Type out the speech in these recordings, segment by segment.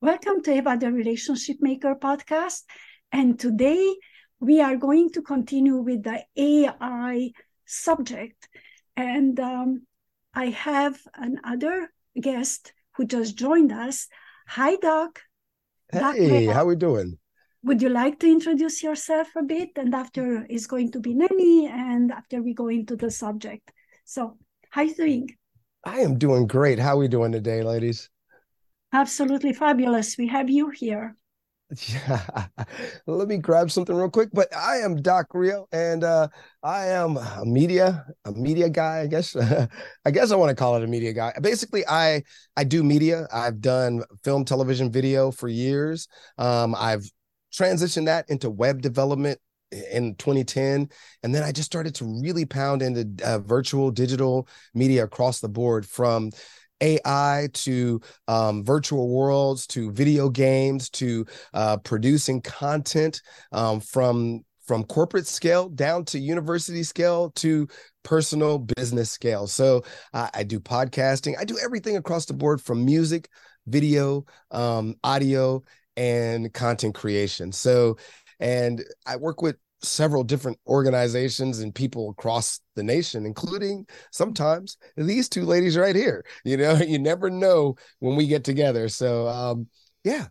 Welcome to Eva the Relationship Maker podcast. And today we are going to continue with the AI subject. And um, I have another guest who just joined us. Hi, Doc. Hey, Doc, how we doing? Would you like to introduce yourself a bit? And after is going to be Neni, and after we go into the subject. So, how you doing? I am doing great. How are we doing today, ladies? Absolutely fabulous. We have you here. Yeah, let me grab something real quick. But I am Doc Reo, and uh, I am a media, a media guy. I guess. I guess I want to call it a media guy. Basically, I I do media. I've done film, television, video for years. Um, I've transitioned that into web development in 2010 and then i just started to really pound into uh, virtual digital media across the board from AI to um, virtual worlds to video games to uh, producing content um, from from corporate scale down to university scale to personal business scale. So I do podcasting. I do everything across the board from music, video, um, audio, and content creation. So, and I work with several different organizations and people across the nation, including sometimes these two ladies right here. You know, you never know when we get together. So, um, yeah,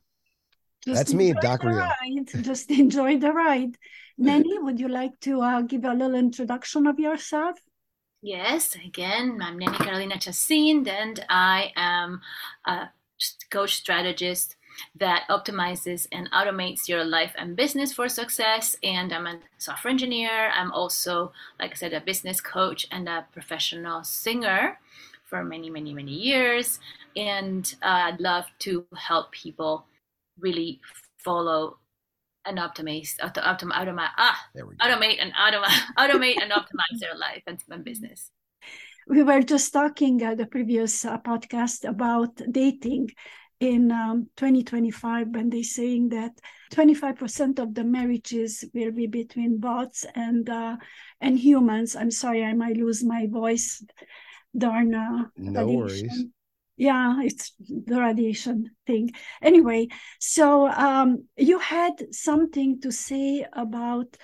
Just that's me, Doc Reo. Just enjoy the ride. Neni, would you like to uh, give a little introduction of yourself? Yes, again, I'm Neni Carolina Chacin, and I am a coach strategist that optimizes and automates your life and business for success. And I'm a software engineer. I'm also, like I said, a business coach and a professional singer for many, many, many years. And uh, I'd love to help people really follow and optimize, autom- automate, ah, automate and automate, automate and optimize their life and, and business we were just talking at the previous uh, podcast about dating in um, 2025 when they're saying that 25% of the marriages will be between bots and uh, and humans. I'm sorry, I might lose my voice. Darn. Uh, no radiation. worries. Yeah, it's the radiation thing. Anyway, so um, you had something to say about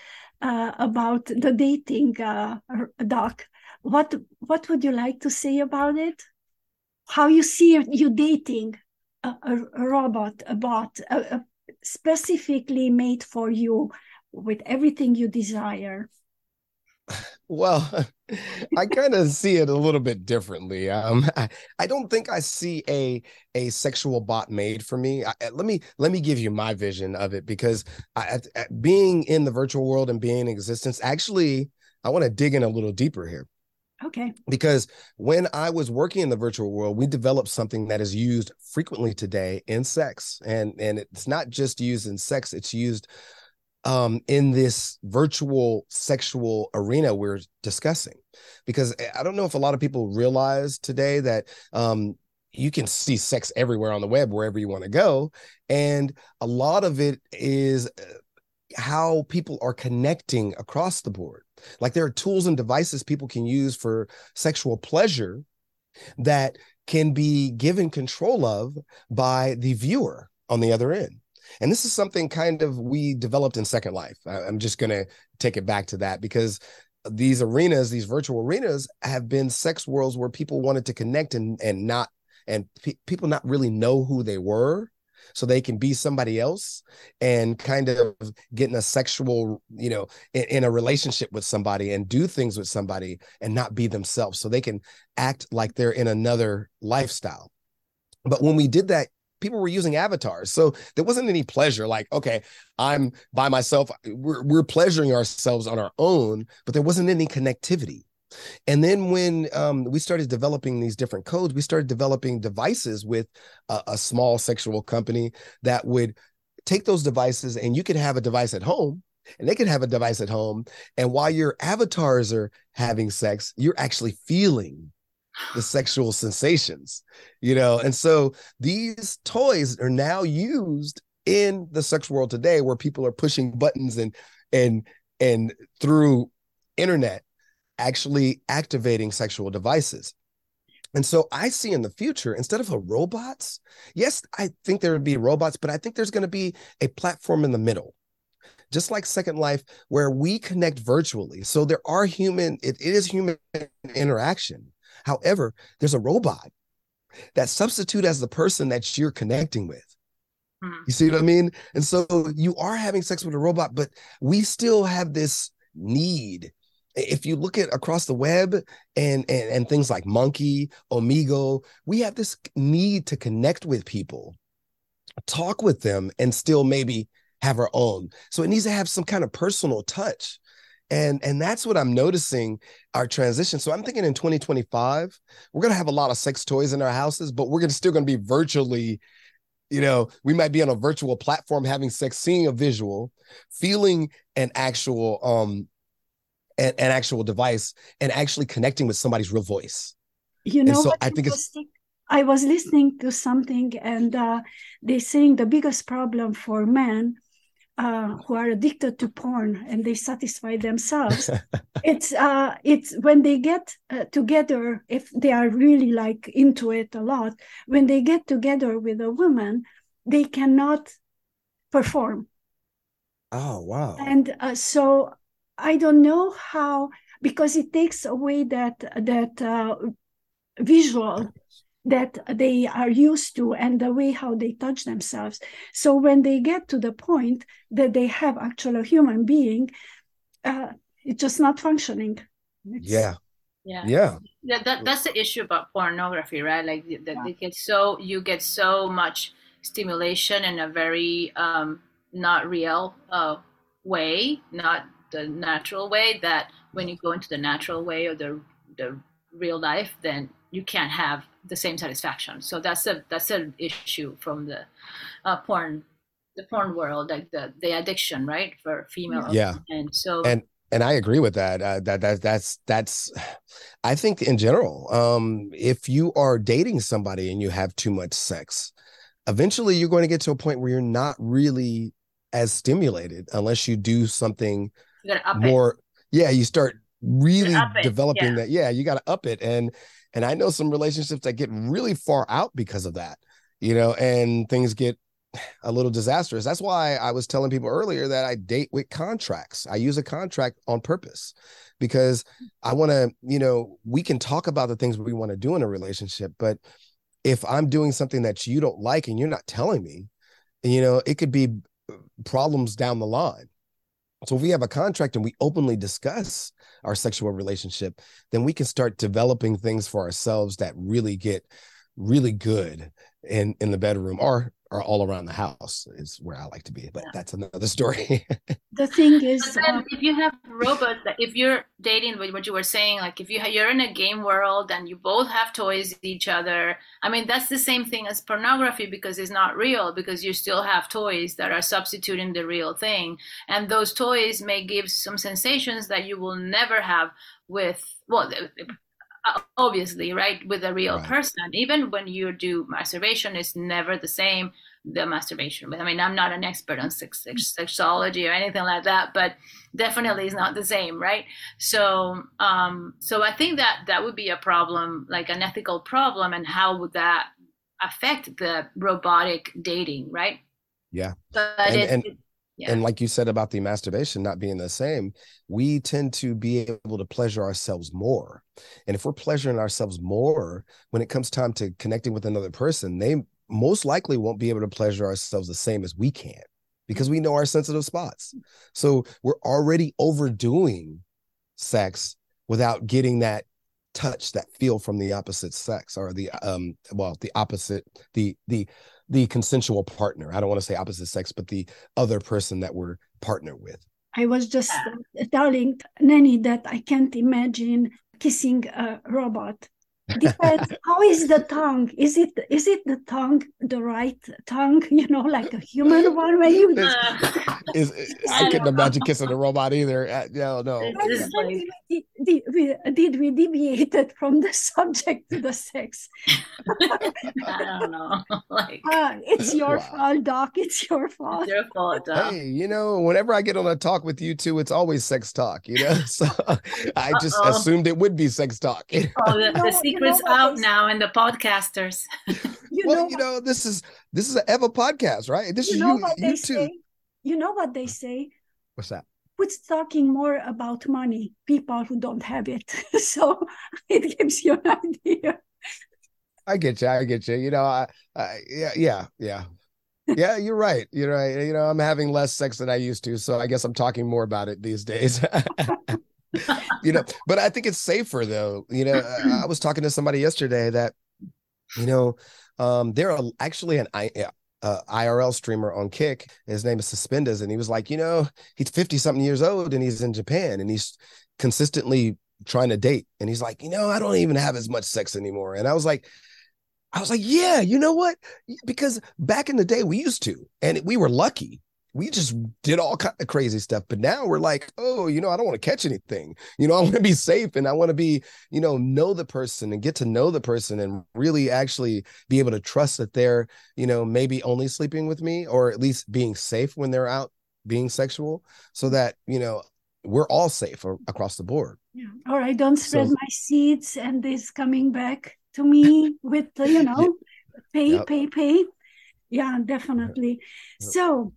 uh, about the dating, uh, doc. What what would you like to say about it? How you see you dating? A, a robot, a bot, a, a specifically made for you with everything you desire? Well, I kind of see it a little bit differently. Um, I, I, don't think I see a a sexual bot made for me. I, let me let me give you my vision of it because I, being in the virtual world and being in existence, actually, I want to dig in a little deeper here. Okay. Because when I was working in the virtual world, we developed something that is used frequently today in sex. And and it's not just used in sex, it's used um, in this virtual sexual arena we're discussing. Because eh, I don't know if a lot of people realize today that um, you can see sex everywhere on the web, wherever you want to go. And a lot of it is eh, how people are connecting across the board. Like there are tools and devices people can use for sexual pleasure that can be given control of by the viewer on the other end. And this is something kind of we developed in Second Life. I'm just going to take it back to that because these arenas, these virtual arenas, have been sex worlds where people wanted to connect and and not and pe- people not really know who they were so they can be somebody else and kind of get in a sexual, you know, in, in, a relationship with somebody and do things with somebody and not be themselves. So they can act like they're in another lifestyle. But when we did that, people were using avatars. So there wasn't any pleasure like, okay, I'm by myself. We're, we're pleasuring ourselves on our own, but there wasn't any connectivity. And then when um, we started developing these different codes, we started developing devices with a, a small sexual company that would take those devices and you could have a device at home and they could have a device at home. And while your avatars are having sex, you're actually feeling the sexual sensations, you know? And so these toys are now used in the sex world today where people are pushing buttons and, and, and through internet actually activating sexual devices. And so I see in the future, instead of a robots, yes, I think there would be robots, but I think there's going to be a platform in the middle, just like Second Life, where we connect virtually. So there are human, it, it is human interaction. However, there's a robot that substitute as the person that you're connecting with. Hmm. You see what I mean? And so you are having sex with a robot, but we still have this need if you look at across the web and, and and things like monkey Omegle we have this need to connect with people talk with them and still maybe have our own. So it needs to have some kind of personal touch. And and that's what i'm noticing our transition. So i'm thinking in 2025 we're going to have a lot of sex toys in our houses but we're gonna, still going to be virtually you know we might be on a virtual platform having sex seeing a visual feeling an actual um an, an actual device and actually connecting with somebody's real voice. You know, so I think it's. I was listening to something, and uh, they're saying the biggest problem for men uh, who are addicted to porn and they satisfy themselves. it's uh, it's when they get uh, together, if they are really like into it a lot, when they get together with a woman, they cannot perform. Oh wow! And uh, so I don't know how because it takes away that that uh, visual that they are used to and the way how they touch themselves. So when they get to the point that they have actual a human being, uh, it's just not functioning. It's, yeah. Yeah. Yeah. Yeah. That, that's the issue about pornography, right? Like that yeah. they get so you get so much stimulation in a very um, not real uh, way, not the natural way that when you go into the natural way or the the real life then you can't have the same satisfaction so that's a that's an issue from the uh, porn the porn world like the the addiction right for female yeah and so and and I agree with that. Uh, that that that's that's. I think in general, um, if you are dating somebody and you have too much sex, eventually you're going to get to a point where you're not really as stimulated unless you do something more it. yeah you start really developing yeah. that yeah you got to up it and and i know some relationships that get really far out because of that you know and things get a little disastrous that's why i was telling people earlier that i date with contracts i use a contract on purpose because i want to you know we can talk about the things we want to do in a relationship but if i'm doing something that you don't like and you're not telling me you know it could be problems down the line so if we have a contract and we openly discuss our sexual relationship, then we can start developing things for ourselves that really get really good in in the bedroom or are all around the house is where I like to be. But yeah. that's another story. the thing is, uh, if you have robots, if you're dating, what you were saying, like if you you're in a game world and you both have toys each other, I mean that's the same thing as pornography because it's not real because you still have toys that are substituting the real thing, and those toys may give some sensations that you will never have with well obviously right with a real right. person even when you do masturbation it's never the same the masturbation but i mean i'm not an expert on sex, sex, sexology or anything like that but definitely it's not the same right? So um so i think that that would be a problem like an ethical problem and how would that affect the robotic dating right? Yeah. But and, it, and, yeah. And like you said about the masturbation not being the same, we tend to be able to pleasure ourselves more. And if we're pleasuring ourselves more when it comes time to connecting with another person, they most likely won't be able to pleasure ourselves the same as we can because we know our sensitive spots. So we're already overdoing sex without getting that touch that feel from the opposite sex or the um well the opposite the the the consensual partner. I don't want to say opposite sex, but the other person that we're partnered with. I was just telling Neni that I can't imagine kissing a robot depends how is the tongue? Is it is it the tongue the right tongue? You know like a human one when you is, is, i couldn't imagine kissing a robot either. Uh, no. No like... did, did, we, did we deviated from the subject to the sex? I don't know like uh, it's your wow. fault doc. It's your fault. It's your fault doc. hey you know whenever i get on a talk with you two it's always sex talk you know? So i just Uh-oh. assumed it would be sex talk. Oh, the, the secrets you know out now in the podcasters. You well, know you know, this is this is an Eva podcast, right? This you is know you, what they you too. say? You know what they say? What's that? Quit talking more about money, people who don't have it. so it gives you an idea. I get you. I get you. You know, I, I yeah, yeah, yeah. Yeah, you're right. You're right. You know, I'm having less sex than I used to, so I guess I'm talking more about it these days. You know, but I think it's safer though. You know, I I was talking to somebody yesterday that, you know, um, they're actually an I, uh, IRL streamer on Kick. His name is Suspenders, and he was like, you know, he's 50 something years old and he's in Japan and he's consistently trying to date. And he's like, you know, I don't even have as much sex anymore. And I was like, I was like, yeah, you know what? Because back in the day, we used to, and we were lucky. We just did all kind of crazy stuff. But now we're like, oh, you know, I don't want to catch anything. You know, I want to be safe and I want to be, you know, know the person and get to know the person and really actually be able to trust that they're, you know, maybe only sleeping with me or at least being safe when they're out being sexual so that, you know, we're all safe across the board. Yeah. Or I don't spread So- my seeds and this coming back to me with, you know, pay, Yep. pay, pay. Yeah, definitely. Yep. So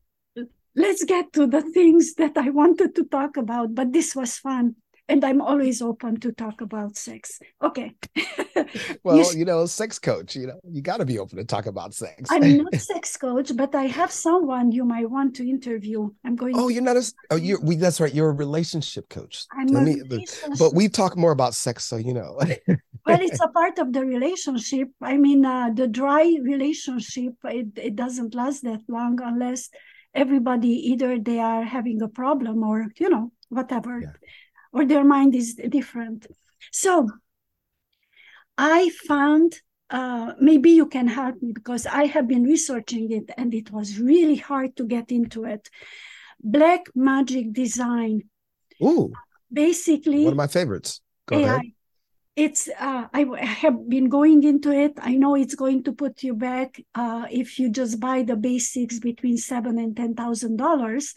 let's get to the things that I wanted to talk about, but this was fun. And I'm always open to talk about sex. Okay. Well, s- you know, sex coach, you know, you got to be open to talk about sex. I'm not sex coach, but I have someone you might want to interview. I'm going. Oh, to, you're not a. Oh, you're. We. That's right. You're a relationship coach. I'm Tell a me, relationship- but we talk more about sex, so you know. well, it's a part of the relationship. I mean, uh, the dry relationship it, it doesn't last that long unless everybody either they are having a problem or you know whatever, Yeah. or their mind is different. So I found. Uh, maybe you can help me because I have been researching it and it was really hard to get into it. Black magic design, Ooh, basically. one of my favorites. Go AI. ahead. It's uh, I have been going into it. I know it's going to put you back uh, if you just buy the basics between seven and ten thousand dollars.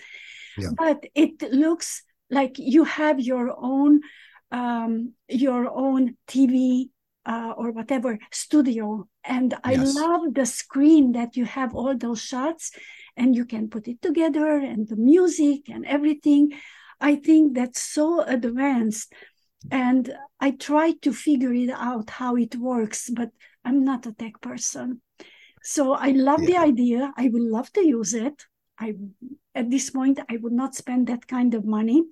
But it looks like you have your own um, your own TV uh, or whatever studio, and I Yes. love the screen that you have all those shots, and you can put it together and the music and everything. I think that's so advanced and I try to figure it out how it works, but I'm not a tech person. So I love the idea. I would love to use it. I at this point I would not spend that kind of money.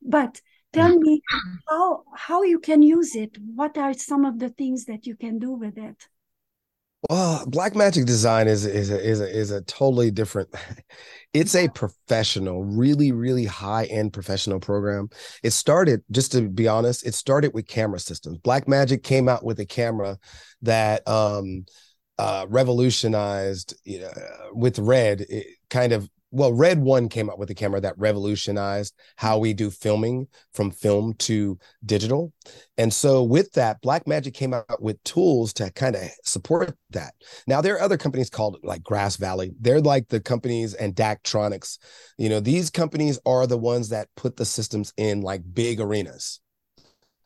But tell mm. me how how you can use it. What are some of the things that you can do with it? Well, Blackmagic Design is is a, is a, is a totally different. It's a professional, really really high end professional program. It started, just to be honest, it started with camera systems. Black Magic came out with a camera that um, uh, revolutionized you know, with Red. It kind of well, Red One came out with a camera that revolutionized how we do filming from film to digital. And so with that, Blackmagic came out with tools to kind of support that. Now there are other companies called like Grass Valley. They're like the companies and Daktronics. You know, these companies are the ones that put the systems in like big arenas.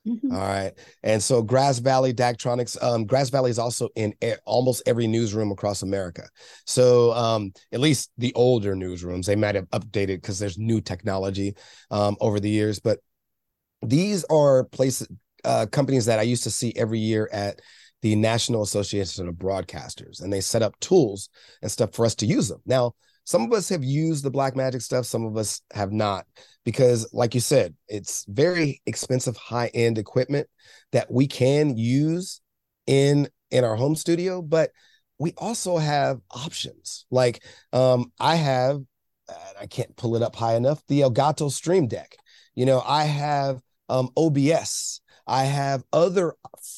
Mhm. All right. And so Grass Valley, Daktronics, um, Grass Valley is also in e- almost every newsroom across America. So um, at least the older newsrooms, they might have updated because there's new technology um, over the years. But these are places, uh, companies that I used to see every year at the National Association of Broadcasters, and they set up tools and stuff for us to use them. Now, some of us have used the Blackmagic stuff, some of us have not, because, like you said, it's very expensive, high end equipment that we can use in in our home studio, but we also have options. Like um, I have, I can't pull it up high enough, the Elgato Stream Deck. You know, I have um, OBS. I have other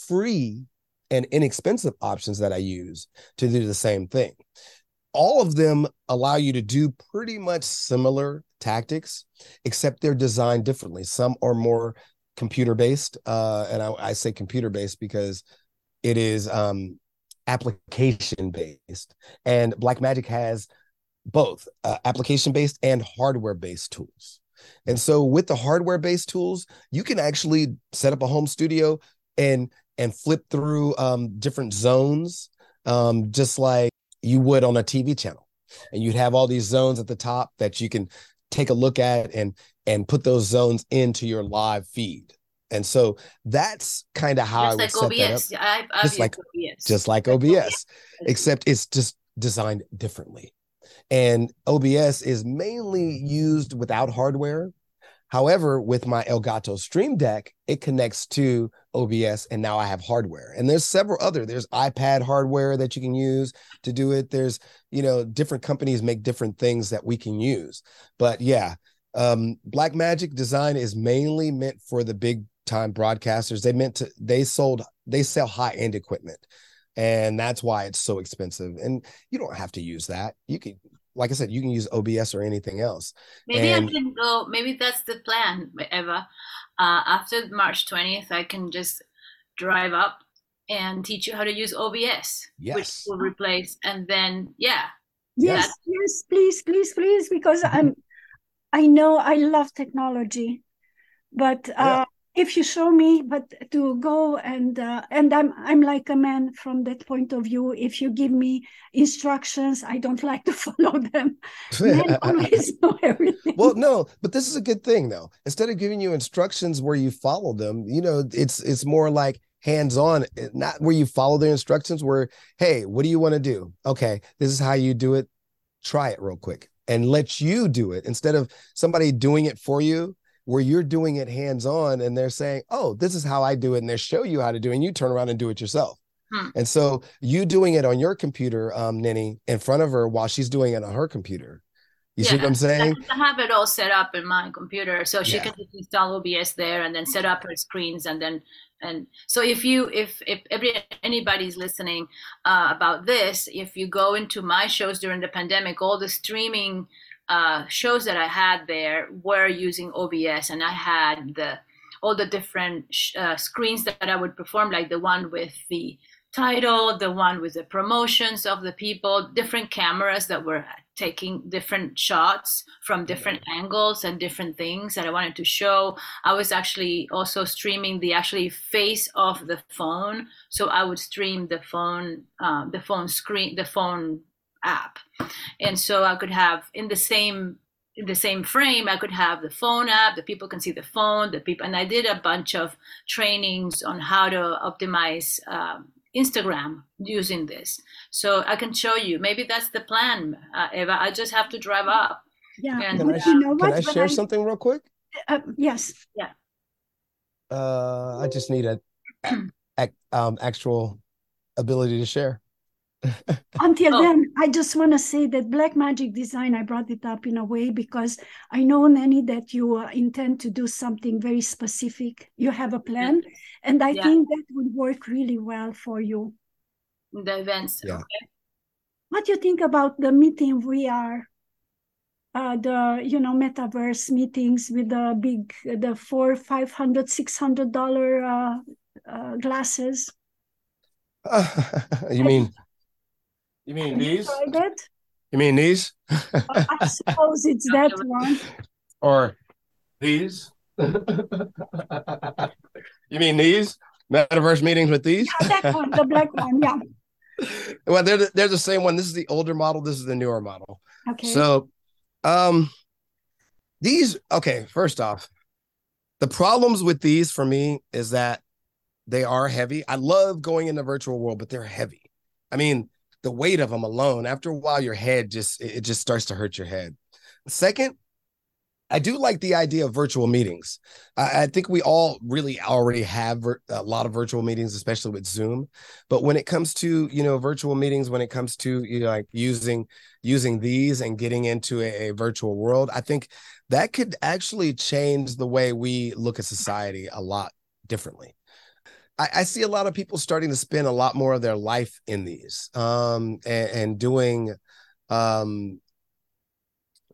free and inexpensive options that I use to do the same thing. All of them allow you to do pretty much similar tactics, except they're designed differently. Some are more computer based, uh, and I, I say computer based because it is um, application based, and Blackmagic has both uh, application based and hardware based tools. And so with the hardware based tools, you can actually set up a home studio and and flip through um, different zones, um, just like you would on a TV channel. And you'd have all these zones at the top that you can take a look at and and put those zones into your live feed. And so that's kind of how just I would like set OBS. that up. I've just like OBS. just like OBS, except it's just designed differently. And OBS is mainly used without hardware. However, with my Elgato Stream Deck, it connects to OBS and now I have hardware. And there's several other. There's iPad hardware that you can use to do it. There's, you know, different companies make different things that we can use. But yeah, um Blackmagic design is mainly meant for the big time broadcasters. They meant to they sold they sell high-end equipment. And that's why it's so expensive. And you don't have to use that. You can like I said, you can use OBS or anything else. Maybe and, I can go. Maybe that's the plan, Eva. Uh, after March twentieth, I can just drive up and teach you how to use OBS, yes. which will replace. And then, yeah, yes, yes, please, please, please, because. I'm. I know I love technology, but uh, yeah if you show me but to go and uh, and i'm i'm like a man from that point of view. If you give me instructions i don't like to follow them. Men always know everything. Well no but this is a good thing though. Instead of giving you instructions where you follow them you know it's it's more like hands on not where you follow the instructions where hey what do you want to do? Okay this is how you do it. Try it real quick and let you do it. Instead of somebody doing it for you where you're doing it hands on and they're saying, oh, this is how I do it. And they show you how to do it. And you turn around and do it yourself. Hmm. And so you doing it on your computer, um, Neni, in front of her while she's doing it on her computer. You yeah, see what I'm saying? I have it all set up in my computer, so she yeah. can just install OBS there and then set up her screens, and then and so if you if if every anybody's listening uh, about this, if you go into my shows during the pandemic, all the streaming uh, shows that I had there were using OBS, and I had the all the different uh, screens that I would perform, like the one with the title, the one with the promotions of the people, different cameras that were taking different shots from different angles and different things that I wanted to show. I was actually also streaming the actually face of the phone, so I would stream the phone, uh, the phone screen, the phone app. And so i could have in the same in the same frame i could have the phone app the people can see the phone the people and i did a bunch of trainings on how to optimize um, instagram using this. So i can show you maybe that's the plan uh, eva i just have to drive up. Yeah and, can, I, you know can I share I, something real quick? Uh, yes. Yeah. Uh i just need a, a um actual ability to share Until oh. then, I just want to say that Blackmagic Design, I brought it up in a way because I know, Neni, that you uh, intend to do something very specific. You have a plan, and I yeah. think that would work really well for you. The events. Yeah. Okay. What do you think about the meeting we are? Uh, the you know metaverse meetings with the big the four five hundred six hundred dollar uh, uh, glasses uh, you mean you mean these? You mean these? I suppose it's that one. Or these? you mean these? Metaverse meetings with these? Yeah, that one, the black one, yeah. well, they're the, they're the same one. This is the older model. This is the newer model. Okay. So, um, these okay. First off, the problems with these for me is that they are heavy. I love going in the virtual world, but they're heavy. I mean, the weight of them alone, after a while, your head just it just starts to hurt your head. Second, I do like the idea of virtual meetings. I, I think we all really already have a lot of virtual meetings, especially with Zoom. But when it comes to you know virtual meetings, when it comes to you know like using using these and getting into a, a virtual world, I think that could actually change the way we look at society a lot differently. I, I, see a lot of people starting to spend a lot more of their life in these um, and, and doing um,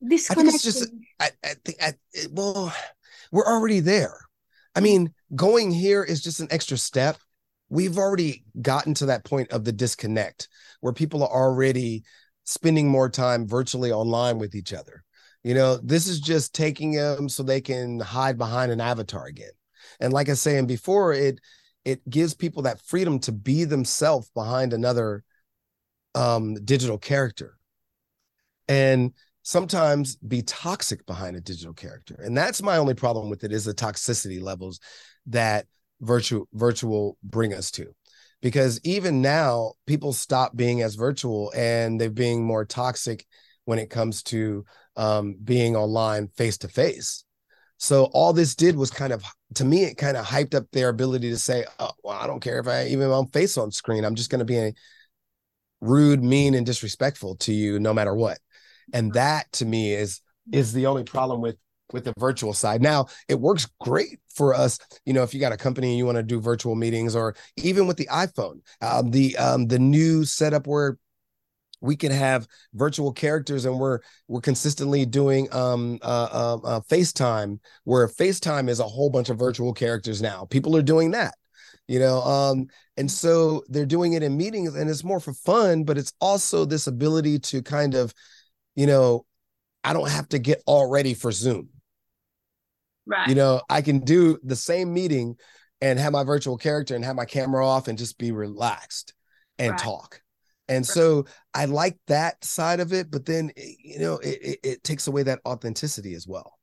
this. I think it's just I, I think I, well, we're already there. I mean, going here is just an extra step. We've already gotten to that point of the disconnect where people are already spending more time virtually online with each other. You know, this is just taking them so they can hide behind an avatar again. And like I was saying before, it it gives people that freedom to be themselves behind another um, digital character. And sometimes be toxic behind a digital character. And that's my only problem with it is the toxicity levels that virtual virtual bring us to. Because even now people stop being as virtual and they're being more toxic when it comes to um, being online face to face so all this did was kind of, to me, it kind of hyped up their ability to say, oh, well, I don't care if I even my face on screen. I'm just going to be a rude, mean, and disrespectful to you no matter what. And that to me is is the only problem with with the virtual side. Now it works great for us. You know, if you got a company and you want to do virtual meetings, or even with the iPhone, um, the um, the new setup where we can have virtual characters and we're we're consistently doing um uh, uh, uh, facetime where facetime is a whole bunch of virtual characters now. People are doing that you know um and so they're doing it in meetings and it's more for fun but it's also this ability to kind of you know i don't have to get all ready for zoom. Right. you know i can do the same meeting and have my virtual character and have my camera off and just be relaxed and right. talk and so I like that side of it, but then eh, you know it, it, it takes away that authenticity as well.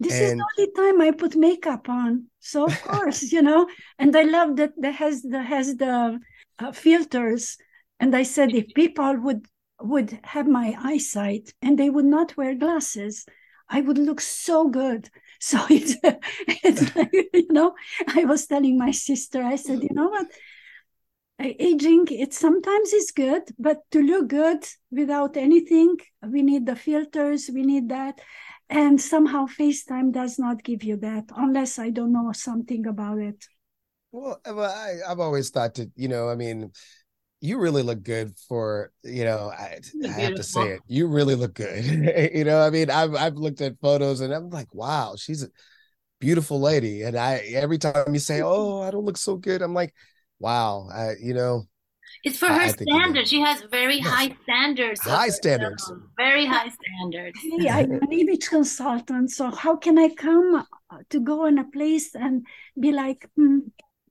This and... is the only time I put makeup on, so of course you know. And I love that that has the has the uh, filters. And I said if people would would have my eyesight and they would not wear glasses, I would look so good. So it's, it's like, you know, I was telling my sister, I said, you know what? Aging it sometimes is good but to look good without anything we need the filters we need that. And somehow facetime does not give you that unless i don't know something about it. Well uh, I, i've always thought that you know i mean you really look good for you know I, I have to say it you really look good. You know i mean I've, I've looked at photos and i'm like wow she's a beautiful lady. And i every time you say oh i don't look so good i'm like wow, I, you know, it's for her I standards. She has very yes. high standards. High standards. Very high standards. Hey, I'm an image consultant, so how can I come to go in a place and be like? Hmm,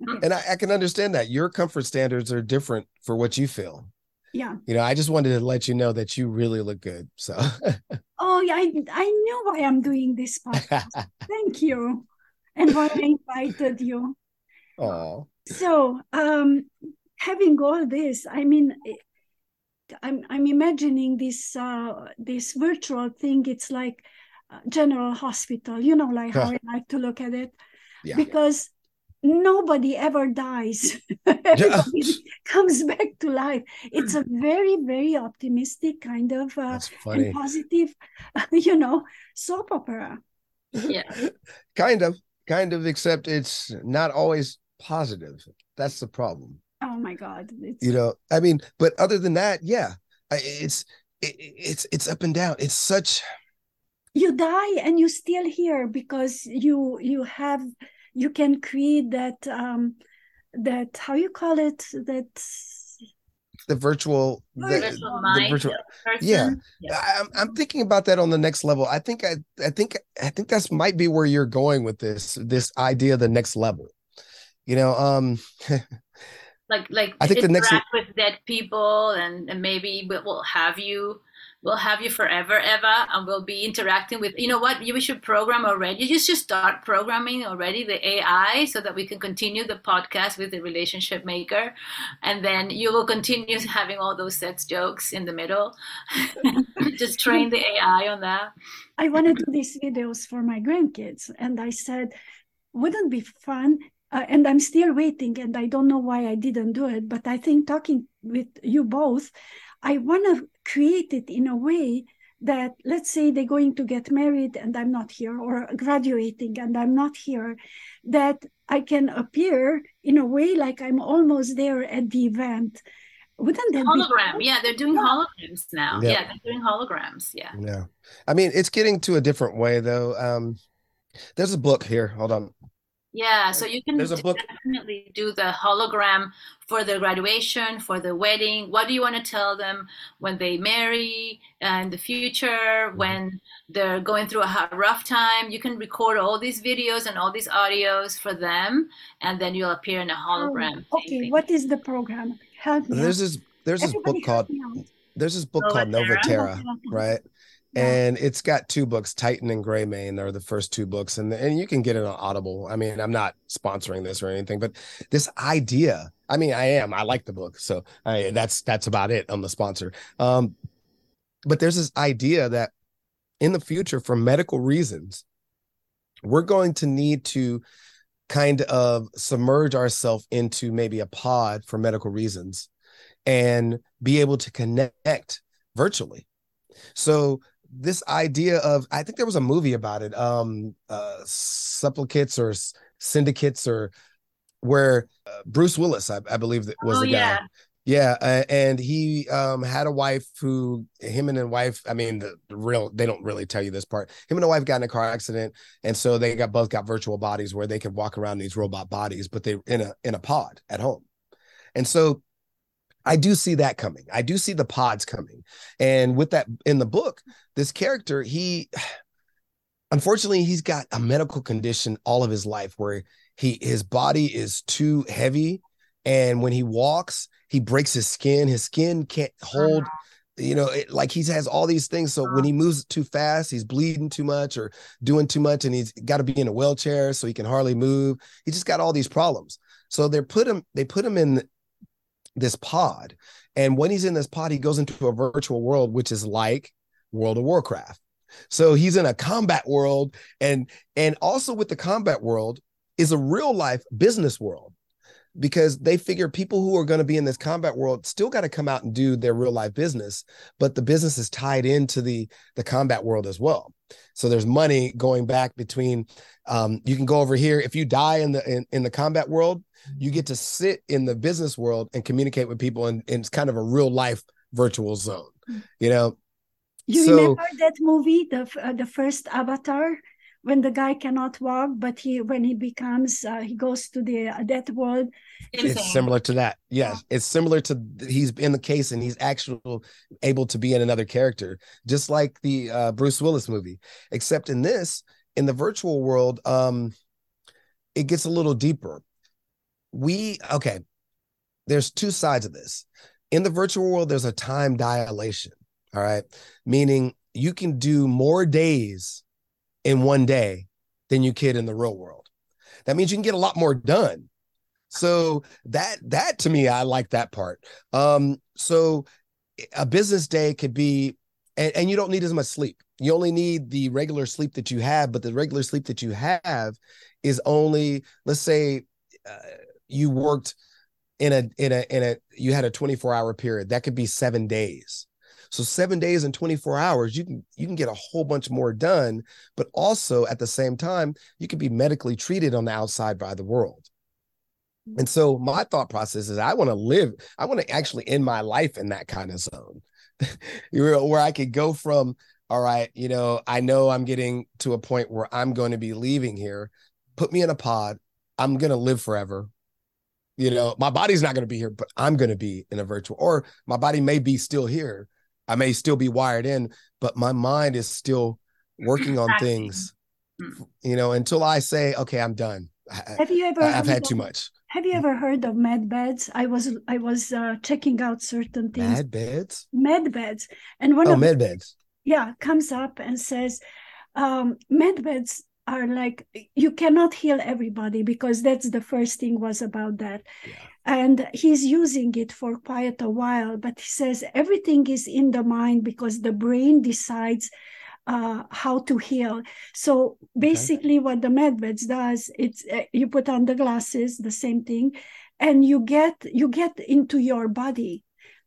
okay. And I, I, can understand that your comfort standards are different for what you feel. Yeah. You know, I just wanted to let you know that you really look good. So. oh, yeah, I I know why I'm doing this podcast. Thank you, and why I invited you. Oh. So, um, having all this, I mean, I'm I'm imagining this uh, this virtual thing. It's like General Hospital, you know, like how I like to look at it, yeah. because nobody ever dies. Everybody comes back to life. It's a very, very optimistic kind of uh, and positive, you know, soap opera. Yeah, kind of, kind of. Except it's not always positive. That's the problem. Oh my god! It's... You know, I mean, but other than that, yeah, it's it, it's it's up and down. It's such. You die and you still here because you you have you can create that um that how you call it that the virtual, the, virtual the virtual, yeah. yeah. I'm, I'm thinking about that on the next level. I think I, I think I think that's might be where you're going with this this idea of the next level you know um like like i think the next with dead people and, and maybe we'll have you we'll have you forever eva and we'll be interacting with you know what you should program already. You just just start programming already the ai so that we can continue the podcast with the relationship maker. And then you will continue having all those sex jokes in the middle. Just train the ai on that. I want to do these videos for my grandkids. And i said wouldn't it be fun uh, and I'm still waiting, and I don't know why I didn't do it. But I think talking with you both, I want to create it in a way that, let's say, they're going to get married and I'm not here, or graduating and I'm not here, that I can appear in a way like I'm almost there at the event. Wouldn't that hologram? Be- yeah, they're doing holograms now. Yeah. yeah, they're doing holograms. Yeah. Yeah. I mean, it's getting to a different way though. Um, there's a book here. Hold on. Yeah, so you can There's a book. definitely do the hologram for the graduation, for the wedding. What do you want to tell them when they marry uh, in the future, Mm-hmm. when they're going through a ha- rough time? You can record all these videos and all these audios for them, and then you'll appear in a Oh, hologram. okay, taping. what is the program? Help me There's this there's this book called help me out. there's this book Nova called Nova Terra? Terra, right? And it's got two books, Titan and Gray Mane are the first two books, and and you can get it on Audible. I mean, I'm not sponsoring this or anything, but this idea, I mean, I am. I like the book, so I, that's that's about it i'm the sponsor. Um, but there's this idea that in the future, for medical reasons, we're going to need to kind of submerge ourselves into maybe a pod for medical reasons and be able to connect virtually. So this idea of I think there was a movie about it, um, uh, supplicates or syndicates or where uh, Bruce Willis, I, I believe that was Oh, the guy. yeah. Yeah, uh, and he um had a wife who him and a wife. I mean, the, the real they don't really tell you this part. Him and a wife got in a car accident, and so they got both got virtual bodies where they could walk around these robot bodies, but they in a in a pod at home. And so I do see that coming. I do see the pods coming. And with that in the book, this character, he unfortunately he's got a medical condition all of his life where he his body is too heavy and when he walks, he breaks his skin. His skin can't hold uh-huh. you know, it, like he has all these things. So when he uh-huh. moves too fast, he's bleeding too much or doing too much, and he's got to be in a wheelchair, so he can hardly move. He just got all these problems. So they put him, they put him in this pod, and when he's in this pod, he goes into a virtual world, which is like World of Warcraft. So he's in a combat world, and and also with the combat world is a real life business world because they figure people who are going to be in this combat world still got to come out and do their real life business but the business is tied into the the combat world as well. So there's money going back between um, you can go over here if you die in the in, in the combat world you get to sit in the business world and communicate with people and, and it's kind of a real life virtual zone you know? You So- remember that movie, the uh, the first Avatar, when the guy cannot walk, but he when he becomes uh, he goes to the uh, that world. Same it's similar to that. Yes it's similar to he's in the case and he's actually able to be in another character just like the uh, bruce willis movie except in this in the virtual world um it gets a little deeper. We okay there's two sides of this. In the virtual world there's a time dilation all right? Meaning you can do more days in one day than you could in the real world. That means you can get a lot more done. So that that to me i like that part. Um so a business day could be and, and you don't need as much sleep. You only need the regular sleep that you have but the regular sleep that you have is only let's say uh, you worked in a in a in a you had a 24 hour period. That could be seven days so seven days and 24 hours you can you can get a whole bunch more done but also at the same time you can be medically treated on the outside by the world mm-hmm. and so my thought process is I want to live, I want to actually end my life in that kind of zone You know, where I could go from, all right, you know, I know I'm getting to a point where I'm going to be leaving here. Put me in a pod. I'm going to live forever. You know, my body's not going to be here, but I'm going to be in a virtual, or my body may be still here. I may still be wired in, but my mind is still working on things, Mm. you know, until I say, okay, I'm done. Have you ever? I- I've heard had too of- much. Have you ever heard of med beds? I was I was uh, checking out certain things. Mad beds? Med beds, and one Oh, of med beds. yeah comes up and says um, med beds are like you cannot heal everybody because that's the first thing was about that Yeah. And he's using it for quite a while but he says everything is in the mind because the brain decides uh, how to heal. So basically what the medbeds does it's uh, you put on the glasses the same thing and you get you get into your body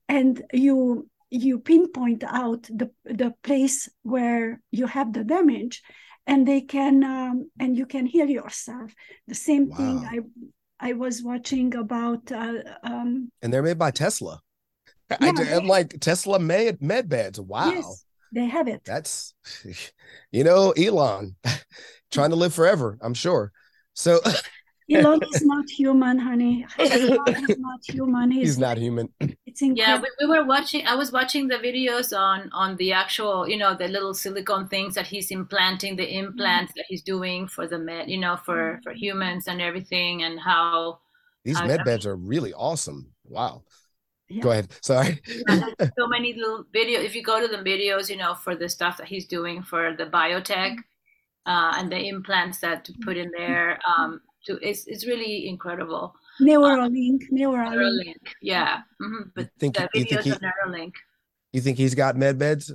and you you pinpoint out the the place where you have the damage and they can um, and you can heal yourself. The same thing Wow. i i was watching about uh, um and they're made by Tesla. I, Yeah, am like Tesla med med beds. Wow, yes they have it that's you know Elon trying to live forever. I'm sure. So Elon is not human, honey. Elon is not human. He's, He's not human. It's incredible. Yeah, we, we, were watching. I was watching the videos on on the actual, you know, the little silicone things that he's implanting, the implants mm-hmm. that he's doing for the med, you know, for mm-hmm. for humans and everything, and how these how, med beds are really awesome. Wow. Yeah. Go ahead. Sorry. so many little videos. If you go to the videos, you know, for the stuff that he's doing for the biotech uh, and the implants that to put in there, um, to it's it's really incredible. Neuralink, um, Neuralink. Neuralink, yeah. Mm-hmm. But think, the videos he, of Neuralink. You think he's got med beds?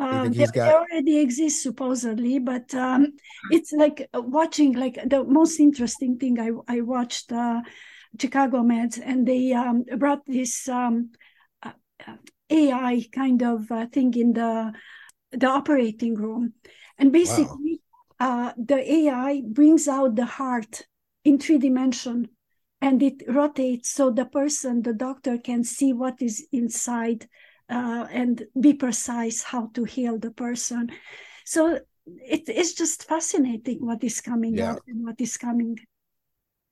Um, they, got... they, already exist supposedly, but um, it's like watching like the most interesting thing I I watched. Uh, Chicago Meds, and they um, brought this um, uh, AI kind of uh, thing in the the operating room, and basically wow. Uh, the AI brings out the heart in three dimension, and it rotates so the person, the doctor, can see what is inside uh, and be precise how to heal the person. So it's just fascinating what is coming yeah. out and what is coming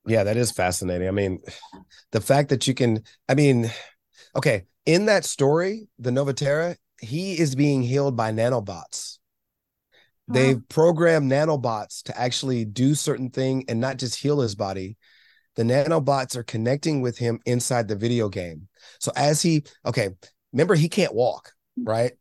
yeah, that is fascinating. I mean, the fact that you can, I mean, okay, in that story, the Novatera, he is being healed by nanobots. They've programmed nanobots to actually do certain thing and not just heal his body. The nanobots are connecting with him inside the video game. So as he, okay, remember he can't walk, right?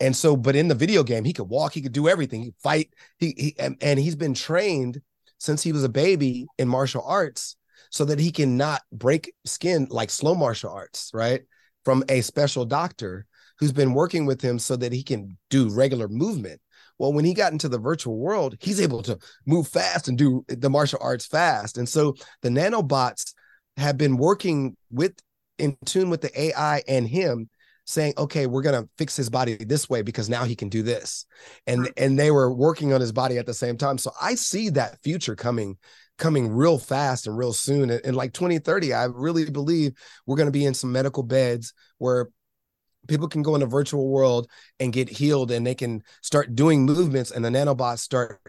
And so, but in the video game, he could walk, he could do everything, he fight, he, he and, and he's been trained since he was a baby in martial arts so that he can not break skin like slow martial arts, right? From a special doctor who's been working with him so that he can do regular movement. Well, when he got into the virtual world, he's able to move fast and do the martial arts fast. And so the nanobots have been working with in tune with the AI and him saying, okay, we're gonna fix his body this way because now he can do this. And and they were working on his body at the same time. So I see that future coming coming real fast and real soon. And, and like 2030, I really believe we're gonna be in some medical beds where people can go in a virtual world and get healed and they can start doing movements and the nanobots start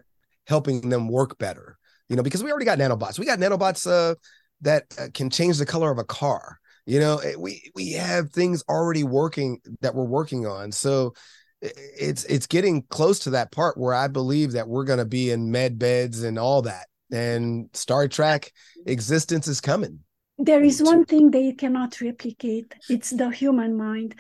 helping them work better. You know, because we already got nanobots. We got nanobots uh, that uh, can change the color of a car you know we we have things already working that we're working on so it's it's getting close to that part where i believe that we're going to be in med beds and all that and star trek existence is coming there is one thing they cannot replicate. It's the human mind.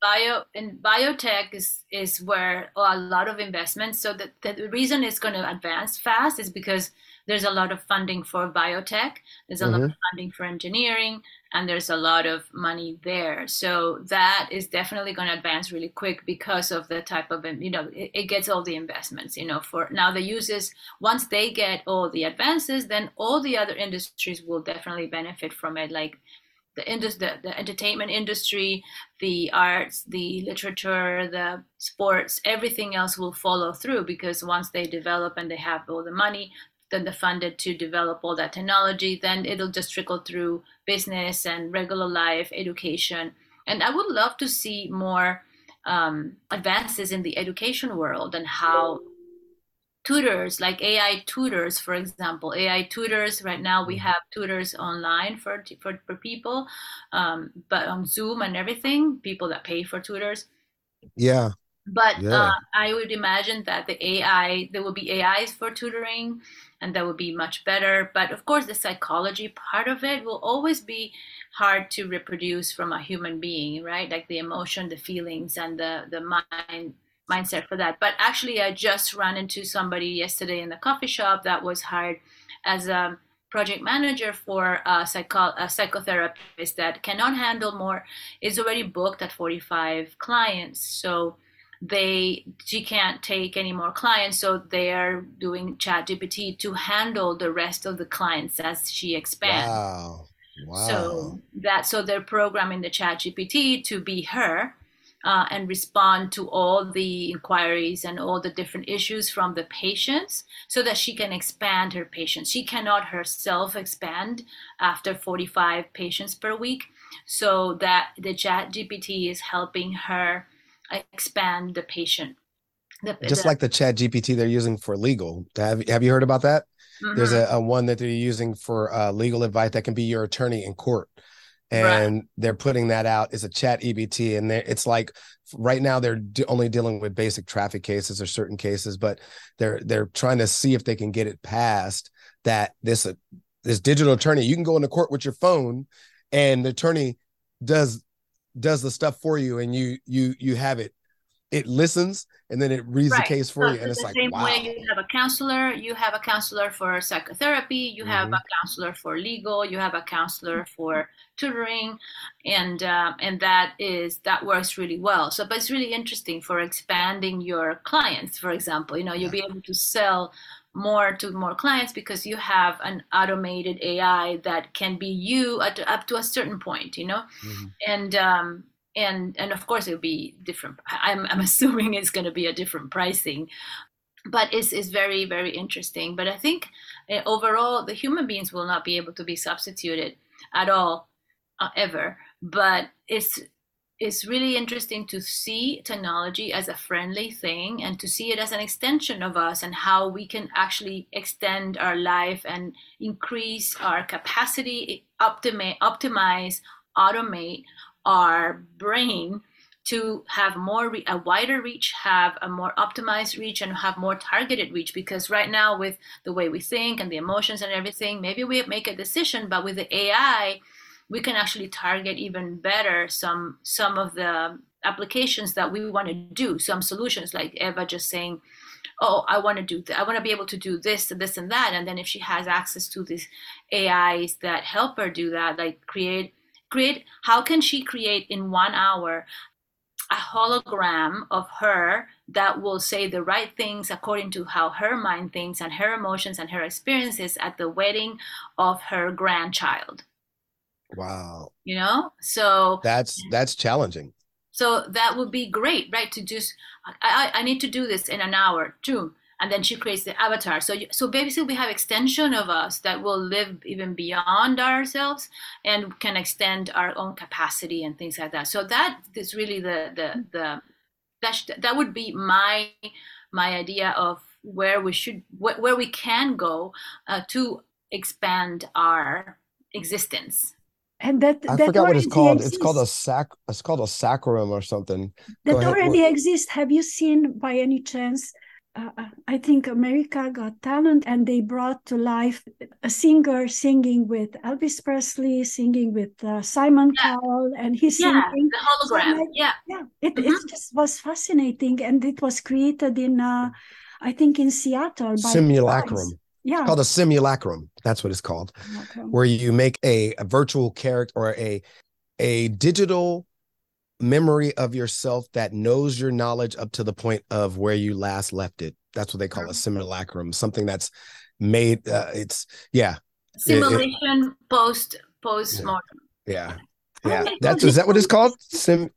Bio and biotech is is where a lot of investments so that the reason it's going to advance fast is because there's a lot of funding for biotech. There's a mm-hmm. lot of funding for engineering and there's a lot of money there. So that is definitely going to advance really quick because of the type of you know it, it, gets all the investments you know for now the users once they get all the advances then all the other industries will definitely benefit from it like the, indus- the, the entertainment industry the arts the literature the sports everything else will follow through because once they develop and they have all the money then the funded to develop all that technology, then it'll just trickle through business and regular life, education. And I would love to see more um, advances in the education world and how tutors like AI tutors, for example, AI tutors. Right now, we have tutors online for for, for people, um, but on Zoom and everything, people that pay for tutors. Yeah. But yeah. Uh, I would imagine that the AI, there will be AIs for tutoring and that would be much better. But of course, the psychology part of it will always be hard to reproduce from a human being, right? Like the emotion, the feelings, and the the mind mindset for that. But actually, I just ran into somebody yesterday in the coffee shop that was hired as a project manager for a, psycho- a psychotherapist that cannot handle more is already booked at 45 clients so they she can't take any more clients so they are doing chat gpt to handle the rest of the clients as she expands wow. Wow. so that so they're programming the chat gpt to be her uh, and respond to all the inquiries and all the different issues from the patients so that she can expand her patients she cannot herself expand after 45 patients per week so that the chat gpt is helping her expand the patient. The, Just the, like the chat GPT they're using for legal. Have, have you heard about that? Mm-hmm. There's a, a, one that they're using for uh, legal advice that can be your attorney in court. And right. they're putting that out as a chat GPT. And it's like right now they're only dealing with basic traffic cases or certain cases, but they're they're trying to see if they can get it passed that this uh, this digital attorney you can go into court with your phone and the attorney does does the stuff for you and you you you have it it listens and then it reads right. the case for so you and it's the like same wow. way you have a counselor you have a counselor for psychotherapy you mm-hmm. have a counselor for legal you have a counselor for tutoring and uh, and that is that works really well so but it's really interesting for expanding your clients for example you know you'll be able to sell more to more clients because you have an automated AI that can be you at, up to a certain point, you know, mm-hmm. and um, and and of course it'll be different. I'm I'm assuming it's going to be a different pricing, but it's it's very very interesting. But I think uh, overall the human beings will not be able to be substituted at all uh, ever. But it's it's really interesting to see technology as a friendly thing and to see it as an extension of us and how we can actually extend our life and increase our capacity, optimize, optimize automate our brain to have more a wider reach have a more optimized reach and have more targeted reach. Because right now with the way we think and the emotions and everything maybe we make a decision but with the ai we can actually target even better some some of the applications that we want to do some solutions like eva just saying oh i want to do th- i want to be able to do this this and that and then if she has access to these ais that help her do that like create create how can she create in one hour a hologram of her that will say the right things according to how her mind thinks and her emotions and her experiences at the wedding of her grandchild Wow. You know? So that's that's challenging. So that would be great, right? To just I, I need to do this in an hour, too. And then she creates the avatar. So so basically we have extension of us that will live even beyond ourselves and can extend our own capacity and things like that. So that is really the the the that sh- that would be my my idea of where we should wh- where we can go uh, to expand our existence and that I that forgot what it's called. Exists. It's called a sac. It's called a sacrum or something. That already exists. Have you seen by any chance? Uh, uh, I think America Got Talent, and they brought to life a singer singing with Elvis Presley, singing with uh, Simon yeah. Cowell, and he's yeah, singing. the hologram. So like, yeah, yeah. It, mm-hmm. it just was fascinating, and it was created in, uh, I think, in Seattle. By simulacrum yeah. It's called a simulacrum. That's what it's called. Okay. Where you make a, a virtual character or a a digital memory of yourself that knows your knowledge up to the point of where you last left it. That's what they call a simulacrum. Something that's made. Uh, it's yeah. Simulation it, it, post post mortem. Yeah. Yeah. yeah. That's is that what it's called? Sim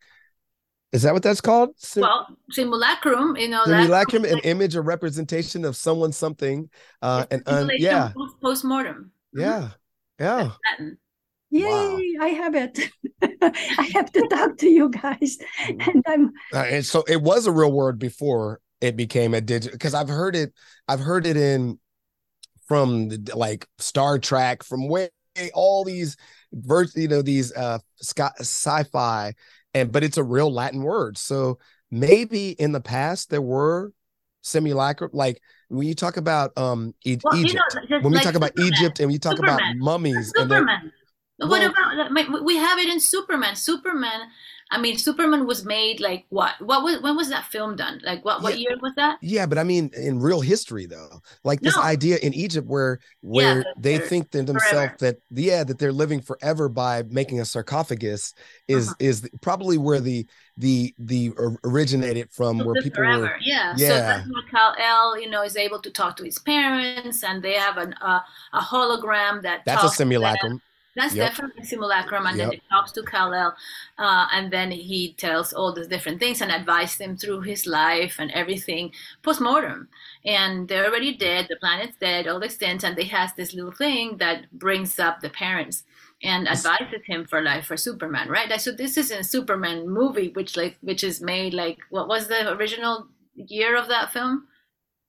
is that what that's called? Sim- well, simulacrum, you know, simulacrum, an image or representation of someone, something, uh, and un- yeah, post mortem. Yeah, yeah. Yay! Wow. I have it. I have to talk to you guys, mm-hmm. and I'm. Uh, and so it was a real word before it became a digital because I've heard it. I've heard it in from the, like Star Trek, from way all these, you know, these uh sci-fi and but it's a real Latin word. So maybe in the past there were simulacra like when you talk about um e- well, Egypt, you know, when we talk Superman. about Egypt and we talk Superman. about mummies Superman. and what about we have it in Superman. Superman I mean, Superman was made like what? What was when was that film done? Like what? What yeah, year was that? Yeah, but I mean, in real history though, like this no. idea in Egypt where where yeah, they think to themselves that yeah that they're living forever by making a sarcophagus is uh-huh. is probably where the the the originated from where people forever. were yeah yeah so that's where El you know is able to talk to his parents and they have an uh, a hologram that that's a simulacrum that's yep. definitely simulacrum, and yep. then he talks to Kal-El, uh, and then he tells all the different things and advises him through his life and everything post-mortem. And they're already dead, the planet's dead, all extinct, and they has this little thing that brings up the parents and advises him for life for Superman, right? Like, so this is a Superman movie, which like which is made like what was the original year of that film?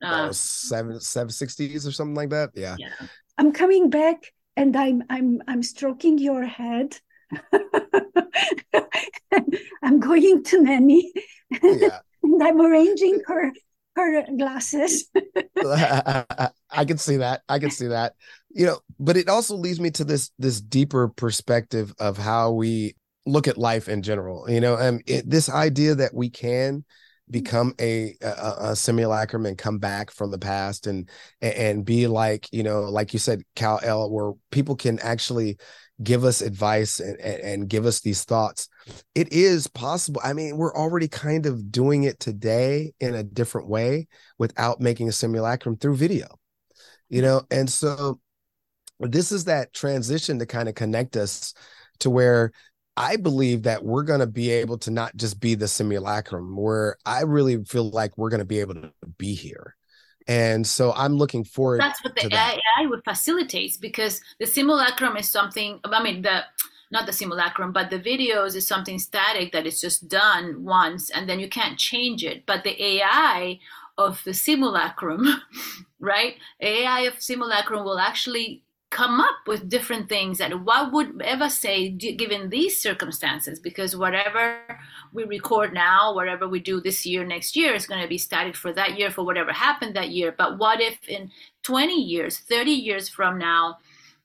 Uh, seven sixties or something like that. Yeah. yeah. I'm coming back and I'm I'm I'm stroking your head. I'm going to Nanny oh, Yeah. and I'm arranging her her glasses. I can see that. I can see that. You know, but it also leads me to this this deeper perspective of how we look at life in general. You know, and it, this idea that we can become a, a, a simulacrum and come back from the past and and be like you know like you said Kal-El where people can actually give us advice and, and, and give us these thoughts. It is possible. I mean we're already kind of doing it today in a different way without making a simulacrum through video you mm-hmm. know? And so this is that transition to kind of connect us to where I believe that we're going to be able to not just be the simulacrum, where I really feel like we're going to be able to be here. And so I'm looking forward. That's what the that. AI would facilitate because the simulacrum is something. I mean, the not the simulacrum, but the videos is something static that is just done once and then you can't change it. But the AI of the simulacrum, right? AI of simulacrum will actually come up with different things and what would ever say given these circumstances? Because whatever we record now whatever we do this year next year is going to be static for that year for whatever happened that year. But what if in 20 years 30 years from now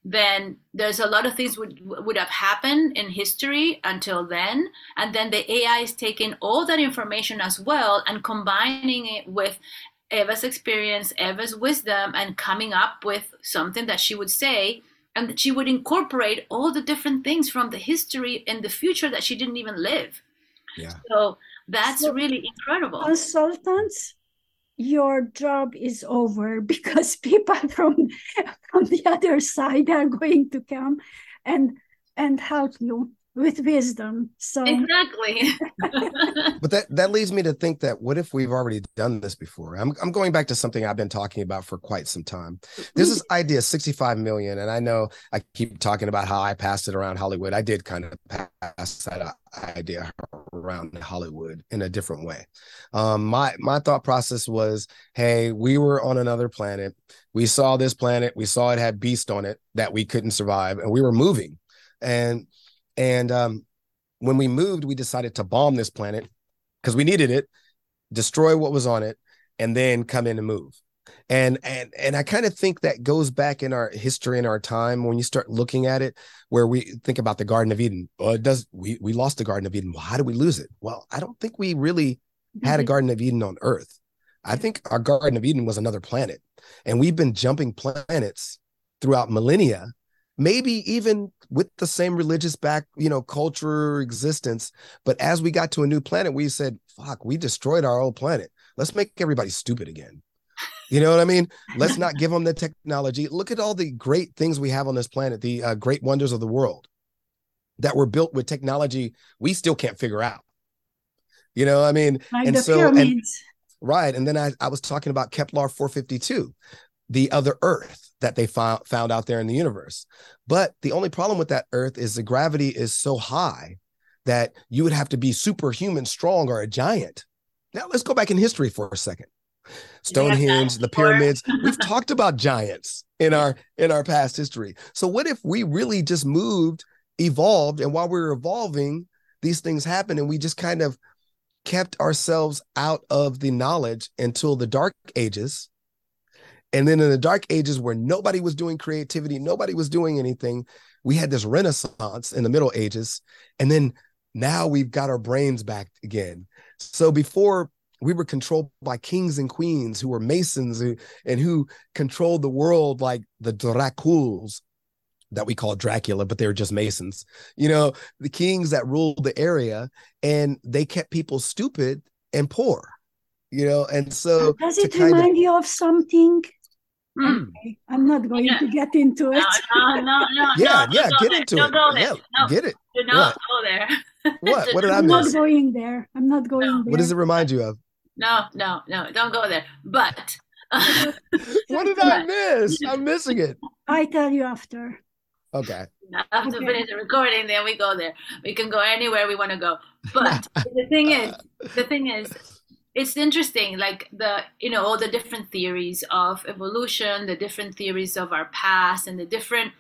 then there's a lot of things would would have happened in history until then and then the ai is taking all that information as well and combining it with Eva's experience, Eva's wisdom, and coming up with something that she would say, and that she would incorporate all the different things from the history and the future that she didn't even live. Yeah. So that's So- really incredible. Consultants, your job is over because people from from the other side are going to come and and help you with wisdom. So Exactly. But that that leads me to think that what if we've already done this before? I'm I'm going back to something I've been talking about for quite some time. There's this idea 65 million, and I know I keep talking about how I passed it around Hollywood. I did kind of pass that uh, idea around Hollywood in a different way. Um, my my thought process was, hey, we were on another planet. We saw this planet. We saw it had beast on it that we couldn't survive, and we were moving. And and um, when we moved, we decided to bomb this planet because we needed it, destroy what was on it, and then come in and move. And and and I kind of think that goes back in our history and our time when you start looking at it, where we think about the Garden of Eden. Well, it does we we lost the Garden of Eden. Well, how did we lose it? Well, I don't think we really had a Garden of Eden on Earth. I think our Garden of Eden was another planet, and we've been jumping planets throughout millennia maybe even with the same religious back, you know, culture existence. But as we got to a new planet, we said, fuck, we destroyed our old planet. Let's make everybody stupid again. You know what I mean? Let's not give them the technology. Look at all the great things we have on this planet, the uh, great wonders of the world that were built with technology we still can't figure out. You know, I mean, like and so- and- Right. And then I, I was talking about Kepler 452, the other Earth that they found, found out there in the universe. But the only problem with that Earth is the gravity is so high that you would have to be superhuman strong or a giant. Now let's go back in history for a second. Stonehenge, the pyramids. We've talked about giants in our in our past history. So what if we really just moved, evolved, and while we were evolving, these things happened, and we just kind of kept ourselves out of the knowledge until the dark ages. And then in the dark ages where nobody was doing creativity, nobody was doing anything, we had this renaissance in the middle ages. And then now we've got our brains back again. So before we were controlled by kings and queens who were masons who, and who controlled the world like the Draculs that we call Dracula, but they were just masons. You know, the kings that ruled the area and they kept people stupid and poor. You know, and so Does it kind of- remind you of something? Okay, mm. I'm not going Yeah. to get into it. No, no, no, no. yeah, no, yeah, don't get there. into don't it. Go there. Yeah, no, get it. do not What? go there. What? What did I miss? I'm not going there. I'm not going there. What does it remind you of? No, no, no, don't go there. But What did I miss? I'm missing it. I tell you after. Okay. after Okay. finish the recording, then we go there. We can go anywhere we want to go. But the thing is, the thing is, it's interesting like the you know all the different theories of evolution the different theories of our past and the different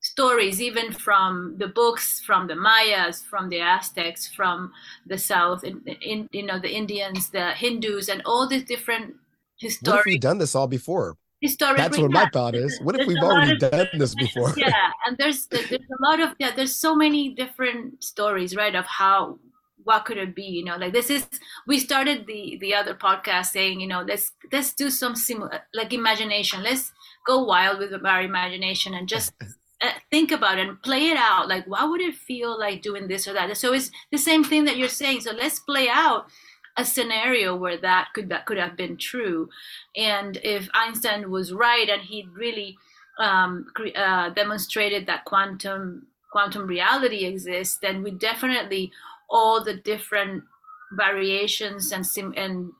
stories even from the books from the mayas from the aztecs from the south in, in you know the indians the hindus and all these different historic what if we've done this all before? Historically that's what my thought is. What if we've already of, done this before? yeah and there's there's a lot of yeah there's so many different stories right of how what could it be you know? Like this is we started the the other podcast saying you know let's let's do some similar like imagination. Let's go wild with our imagination and just uh, think about it and play it out. Like what would it feel like doing this or that? So it's the same thing that you're saying. So let's play out a scenario where that could that could have been true. And if einstein was right and he really um, uh, demonstrated that quantum quantum reality exists then we definitely all the different variations and sim- and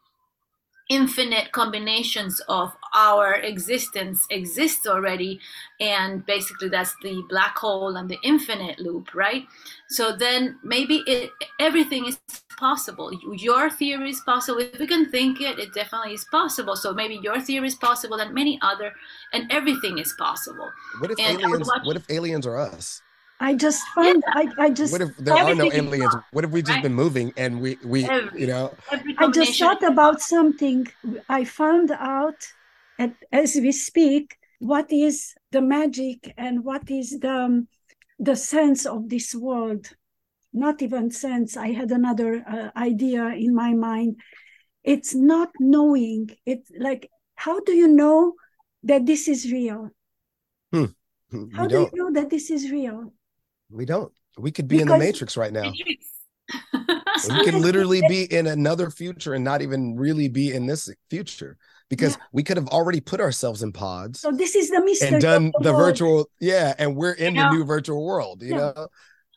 infinite combinations of our existence exists already and basically that's the black hole and the infinite loop right? So then maybe it everything is possible. Your theory is possible. If we can think it it definitely is possible. So maybe your theory is possible and many other and everything is possible. What if and aliens what if aliens are us I just find yeah. I, I just what if there are no aliens? What if we just right. been moving and we we Every, you know? I just thought about something. I found out at, as we speak what is the magic and what is the um, the sense of this world. Not even sense. I had another uh, idea in my mind. It's not knowing. It's like how do you know that this is real? Hmm. how do you know that this is real we don't. We could be because in the matrix right now. we could literally be in another future and not even really be in this future because yeah. we could have already put ourselves in pods. So this is the mystery and done the, the virtual, yeah, and we're in you the know? new virtual world. You yeah. know,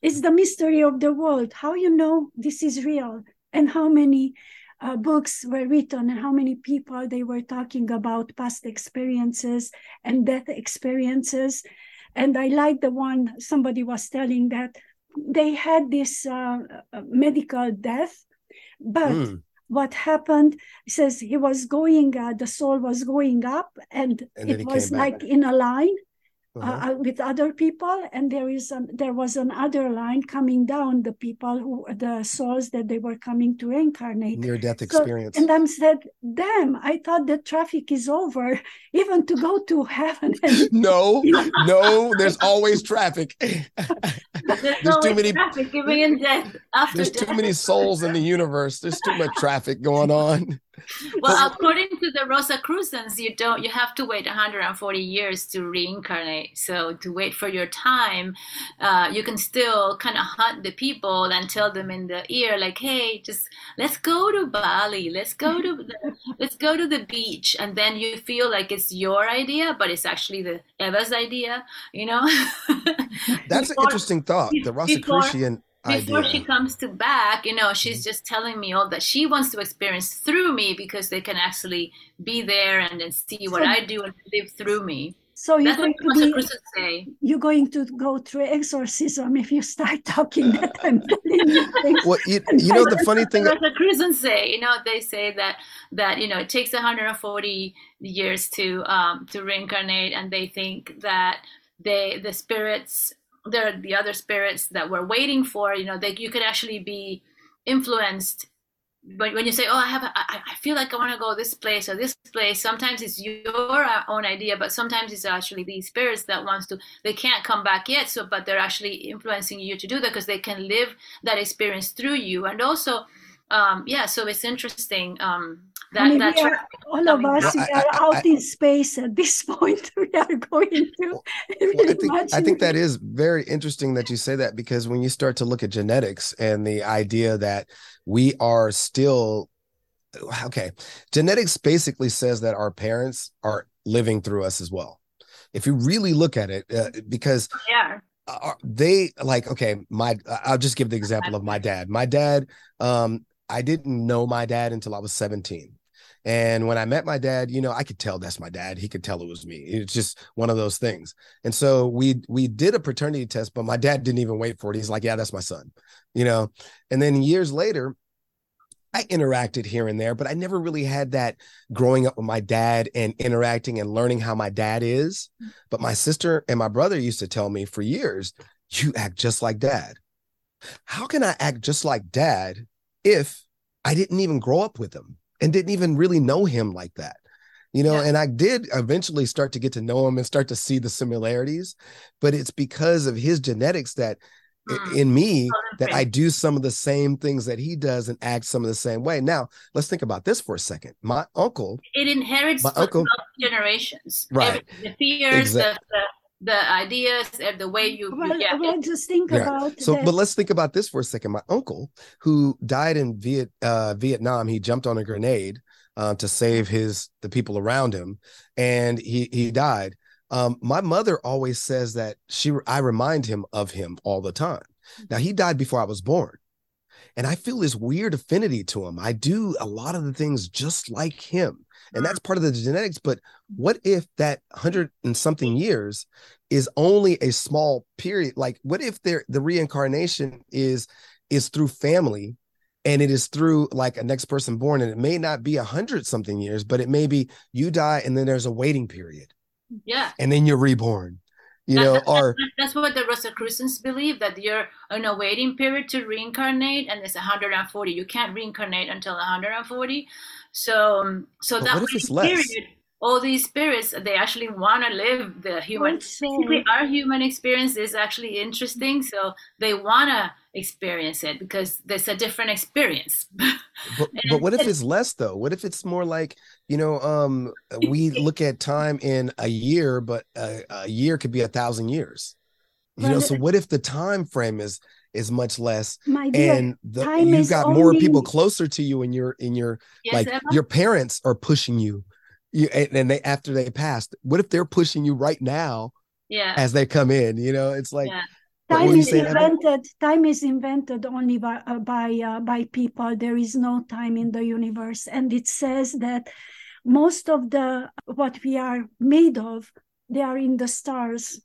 it's the mystery of the world. How you know this is real, and how many uh, books were written, and how many people they were talking about past experiences and death experiences, and I like the one somebody was telling that they had this uh, uh medical death, but mm. what happened says he was going, uh, the soul was going up, and, and it was like in a line uh-huh. uh, with other people and there is an, there was another line coming down the people who the souls that they were coming to reincarnate near death experience. so, and i said damn i thought the traffic is over even to go to heaven. And, no no there's always traffic. There's, there's too many traffic giving in death after there's death. too many souls in the universe. There's too much traffic going on well, according to the Rosicrucians, you don't you have to wait 140 years to reincarnate. So to wait for your time, uh, you can still kind of hunt the people and tell them in the ear, like, "Hey, just let's go to Bali, let's go to the, let's go to the beach," and then you feel like it's your idea, but it's actually the Eva's idea. You know. That's before, an interesting thought. The Rosicrucian before idea. she comes to back you know she's just telling me all that she wants to experience through me because they can actually be there and then see what so, i do and live through me so you're going to be, you're going to go through exorcism if you start talking that I'm telling you. Well, you, you know the funny thing. What the Christians say, you know, they say that that you know it takes 140 years to um, to reincarnate, and they think that they the spirits there are the other spirits that we're waiting for you know that you could actually be influenced. But when you say oh i have I, feel like i want to go this place or this place sometimes it's your own idea but sometimes it's actually these spirits that wants to they can't come back yet so but they're actually influencing you to do that because they can live that experience through you. And also um yeah so it's interesting um that, I mean, that's are, all of us no, I, are I, out I, in space at this point. We are going to. Well, I, think, I think that is very interesting that you say that because when you start to look at genetics and the idea that we are still okay, genetics basically says that our parents are living through us as well. If you really look at it, uh, because yeah they like okay my i'll just give the example of my dad my dad um i didn't know my dad until i was 17 and when I met my dad, you know, I could tell that's my dad. He could tell it was me. It's just one of those things. And so we we did a paternity test, but my dad didn't even wait for it. He's like, "Yeah, that's my son," you know. And then years later, I interacted here and there, but I never really had that growing up with my dad and interacting and learning how my dad is. But my sister and my brother used to tell me for years, you act just like dad. How can I act just like dad if I didn't even grow up with him and didn't even really know him like that? You know, yeah. and I did eventually start to get to know him and start to see the similarities, but it's because of his genetics that mm. in me that I do some of the same things that he does and act some of the same way. Now, let's think about this for a second. My uncle, it inherits my uncle, generations, right? the fears, exactly. the, the, the ideas, and the way you. Well, yeah. well just think yeah. about. So, but let's think about this for a second. My uncle, who died in Viet uh, Vietnam, he jumped on a grenade uh, to save his the people around him, and he he died. Um, my mother always says that she I remind him of him all the time. Now he died before I was born. And I feel this weird affinity to him. I do a lot of the things just like him. And that's mm-hmm. part of the genetics. But what if that hundred and something years is only a small period? Like, what if there the reincarnation is is through family and it is through like a next person born and it may not be a hundred something years but it may be you die and then there's a waiting period yeah. And then you're reborn. You know, that's, that's what the Rosicrucians believe that you're in a waiting period to reincarnate, and it's 140. You can't reincarnate until 140. So, um, so that what if it's less? period, all these spirits they actually want to live the human basically our human experience is actually interesting so they want to experience it because there's a different experience but, but what if it's less though what if it's more like you know um we look at time in a year but a, a year could be a thousand years. You know so what if the time frame is is much less dear, and the, you've got only... more people closer to you and your in your yes, like Emma? your parents are pushing you. You and they after they passed what if they're pushing you right now yeah. as they come in? You know it's like yeah. time is invented time is invented only by uh, by uh, by people. There is no time in the universe. And it says that most of the what we are made of they are in the stars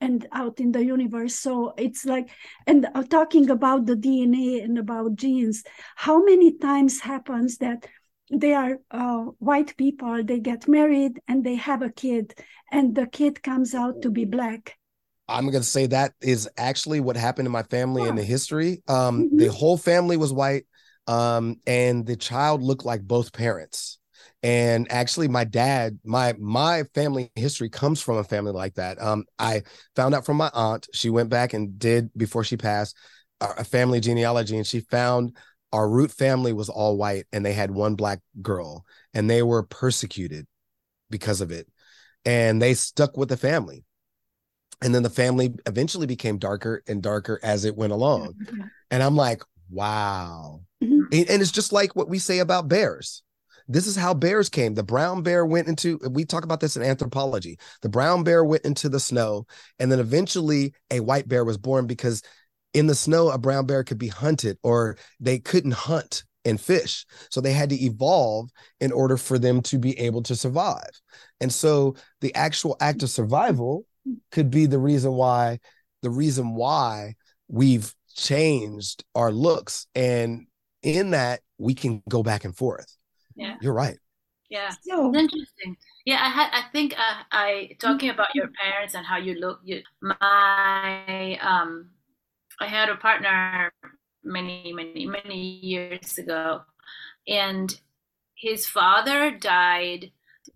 and out in the universe. So it's like and uh, talking about the dna and about genes how many times happens that they are uh, white people they get married and they have a kid and the kid comes out to be black? I'm going to say that is actually what happened in my family in the history. Um, mm-hmm. the whole family was white um, and the child looked like both parents and actually my dad my my family history comes from a family like that. Um, i found out from my aunt. She went back and did before she passed a family genealogy and she found our root family was all white and they had one black girl and they were persecuted because of it. And they stuck with the family. And then the family eventually became darker and darker as it went along. And i'm like wow. Mm-hmm. and it's just like what we say about bears this is how bears came the brown bear went into we talk about this in anthropology the brown bear went into the snow and then eventually a white bear was born because in the snow, a brown bear could be hunted, or they couldn't hunt and fish. So they had to evolve in order for them to be able to survive. And so the actual act of survival could be the reason why the reason why we've changed our looks and in that we can go back and forth. Yeah. You're right. Yeah. So interesting. Yeah, I had I think uh, I talking about your parents and how you look you my um I had a partner many, many, many years ago, and his father died.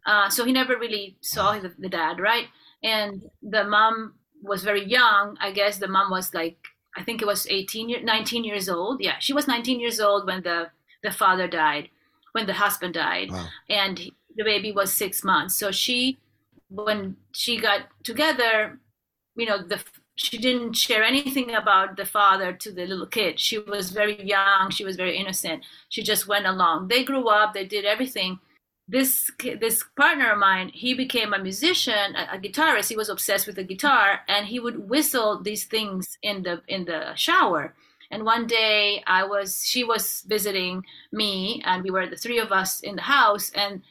Uh, so he never really saw the, the dad, right? And the mom was very young. I guess the mom was like, I think it was 18, 19 years old. Yeah, she was 19 years old when the, the father died, when the husband died. Wow. And the baby was six months. So she, when she got together, you know, the she didn't share anything about the father to the little kid. She was very young. She was very innocent. She just went along. They grew up. They did everything. This this partner of mine, he became a musician, a, a guitarist. He was obsessed with the guitar, and he would whistle these things in the in the shower. And one day, I was she was visiting me, and we were the three of us in the house, and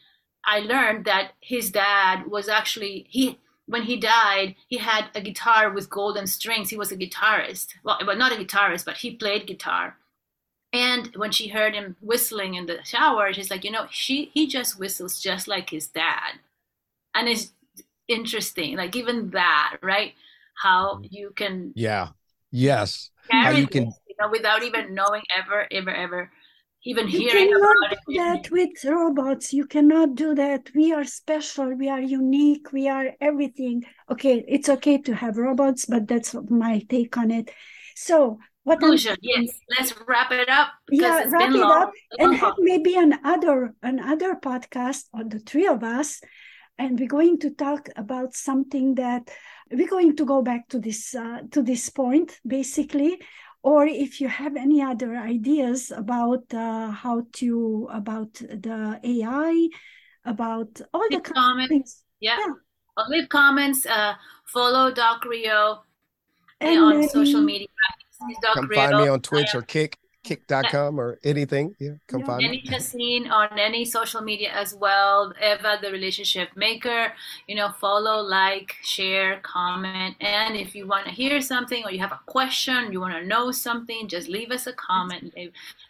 I learned that his dad was actually he when he died, he had a guitar with golden strings. He was a guitarist. Well, but not a guitarist, but he played guitar. And when she heard him whistling in the shower, she's like, you know, she he just whistles just like his dad. And it's interesting, like even that, right? How Mm-hmm. you can Yeah. Yes. How you can without even knowing ever, ever, ever, even You hearing cannot do that with robots. You cannot do that. We are special. We are unique. We are everything. Okay, it's okay to have robots, but that's my take on it. So, what Conclusion, yes. Let's wrap it up yeah, it's wrap been it long. up and have maybe another another podcast on the three of us, and we're going to talk about something that we're going to go back to this uh, to this point basically. Or if you have any other ideas about uh, how to about the AI, about all the Leave kind of comments. things, Yeah. Yeah. Uh, leave comments. Uh, follow Doc Reo and on maybe- social media. He's Doc come Reo. find me on Twitch or Kick, kick.com or anything. Yeah, come Yeah. find me. Jenny on any social media as well. Eva, the relationship maker. You know, follow, like, share, comment. And if you want to hear something or you have a question, you want to know something, just leave us a comment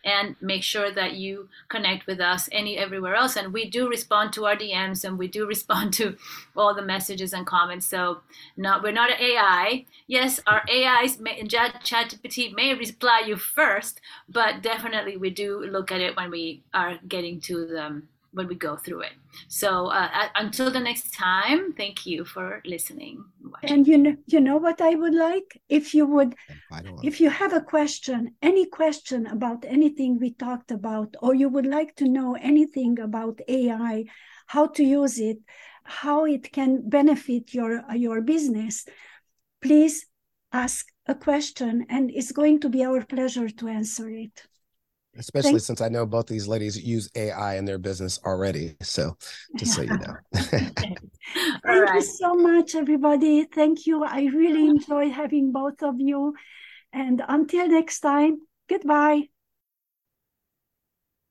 and make sure that you connect with us any everywhere else. And we do respond to our DMs and we do respond to all the messages and comments. So not we're not an AI. Yes, our AIs may, Chat ChatGPT may reply you first, but definitely we do look at it when we are getting to them when we go through it. So uh, uh, until the next time, thank you for listening. and watching. and you know, you know what I would like if you would If you have a question, any question about anything we talked about, or you would like to know anything about AI, how to use it, how it can benefit your your business, please ask a question, and it's going to be our pleasure to answer it. especially Thank- since I know both these ladies use AI in their business already. So just so you know. All Thank you so much, everybody. Thank you. I really enjoy having both of you. And until next time, goodbye.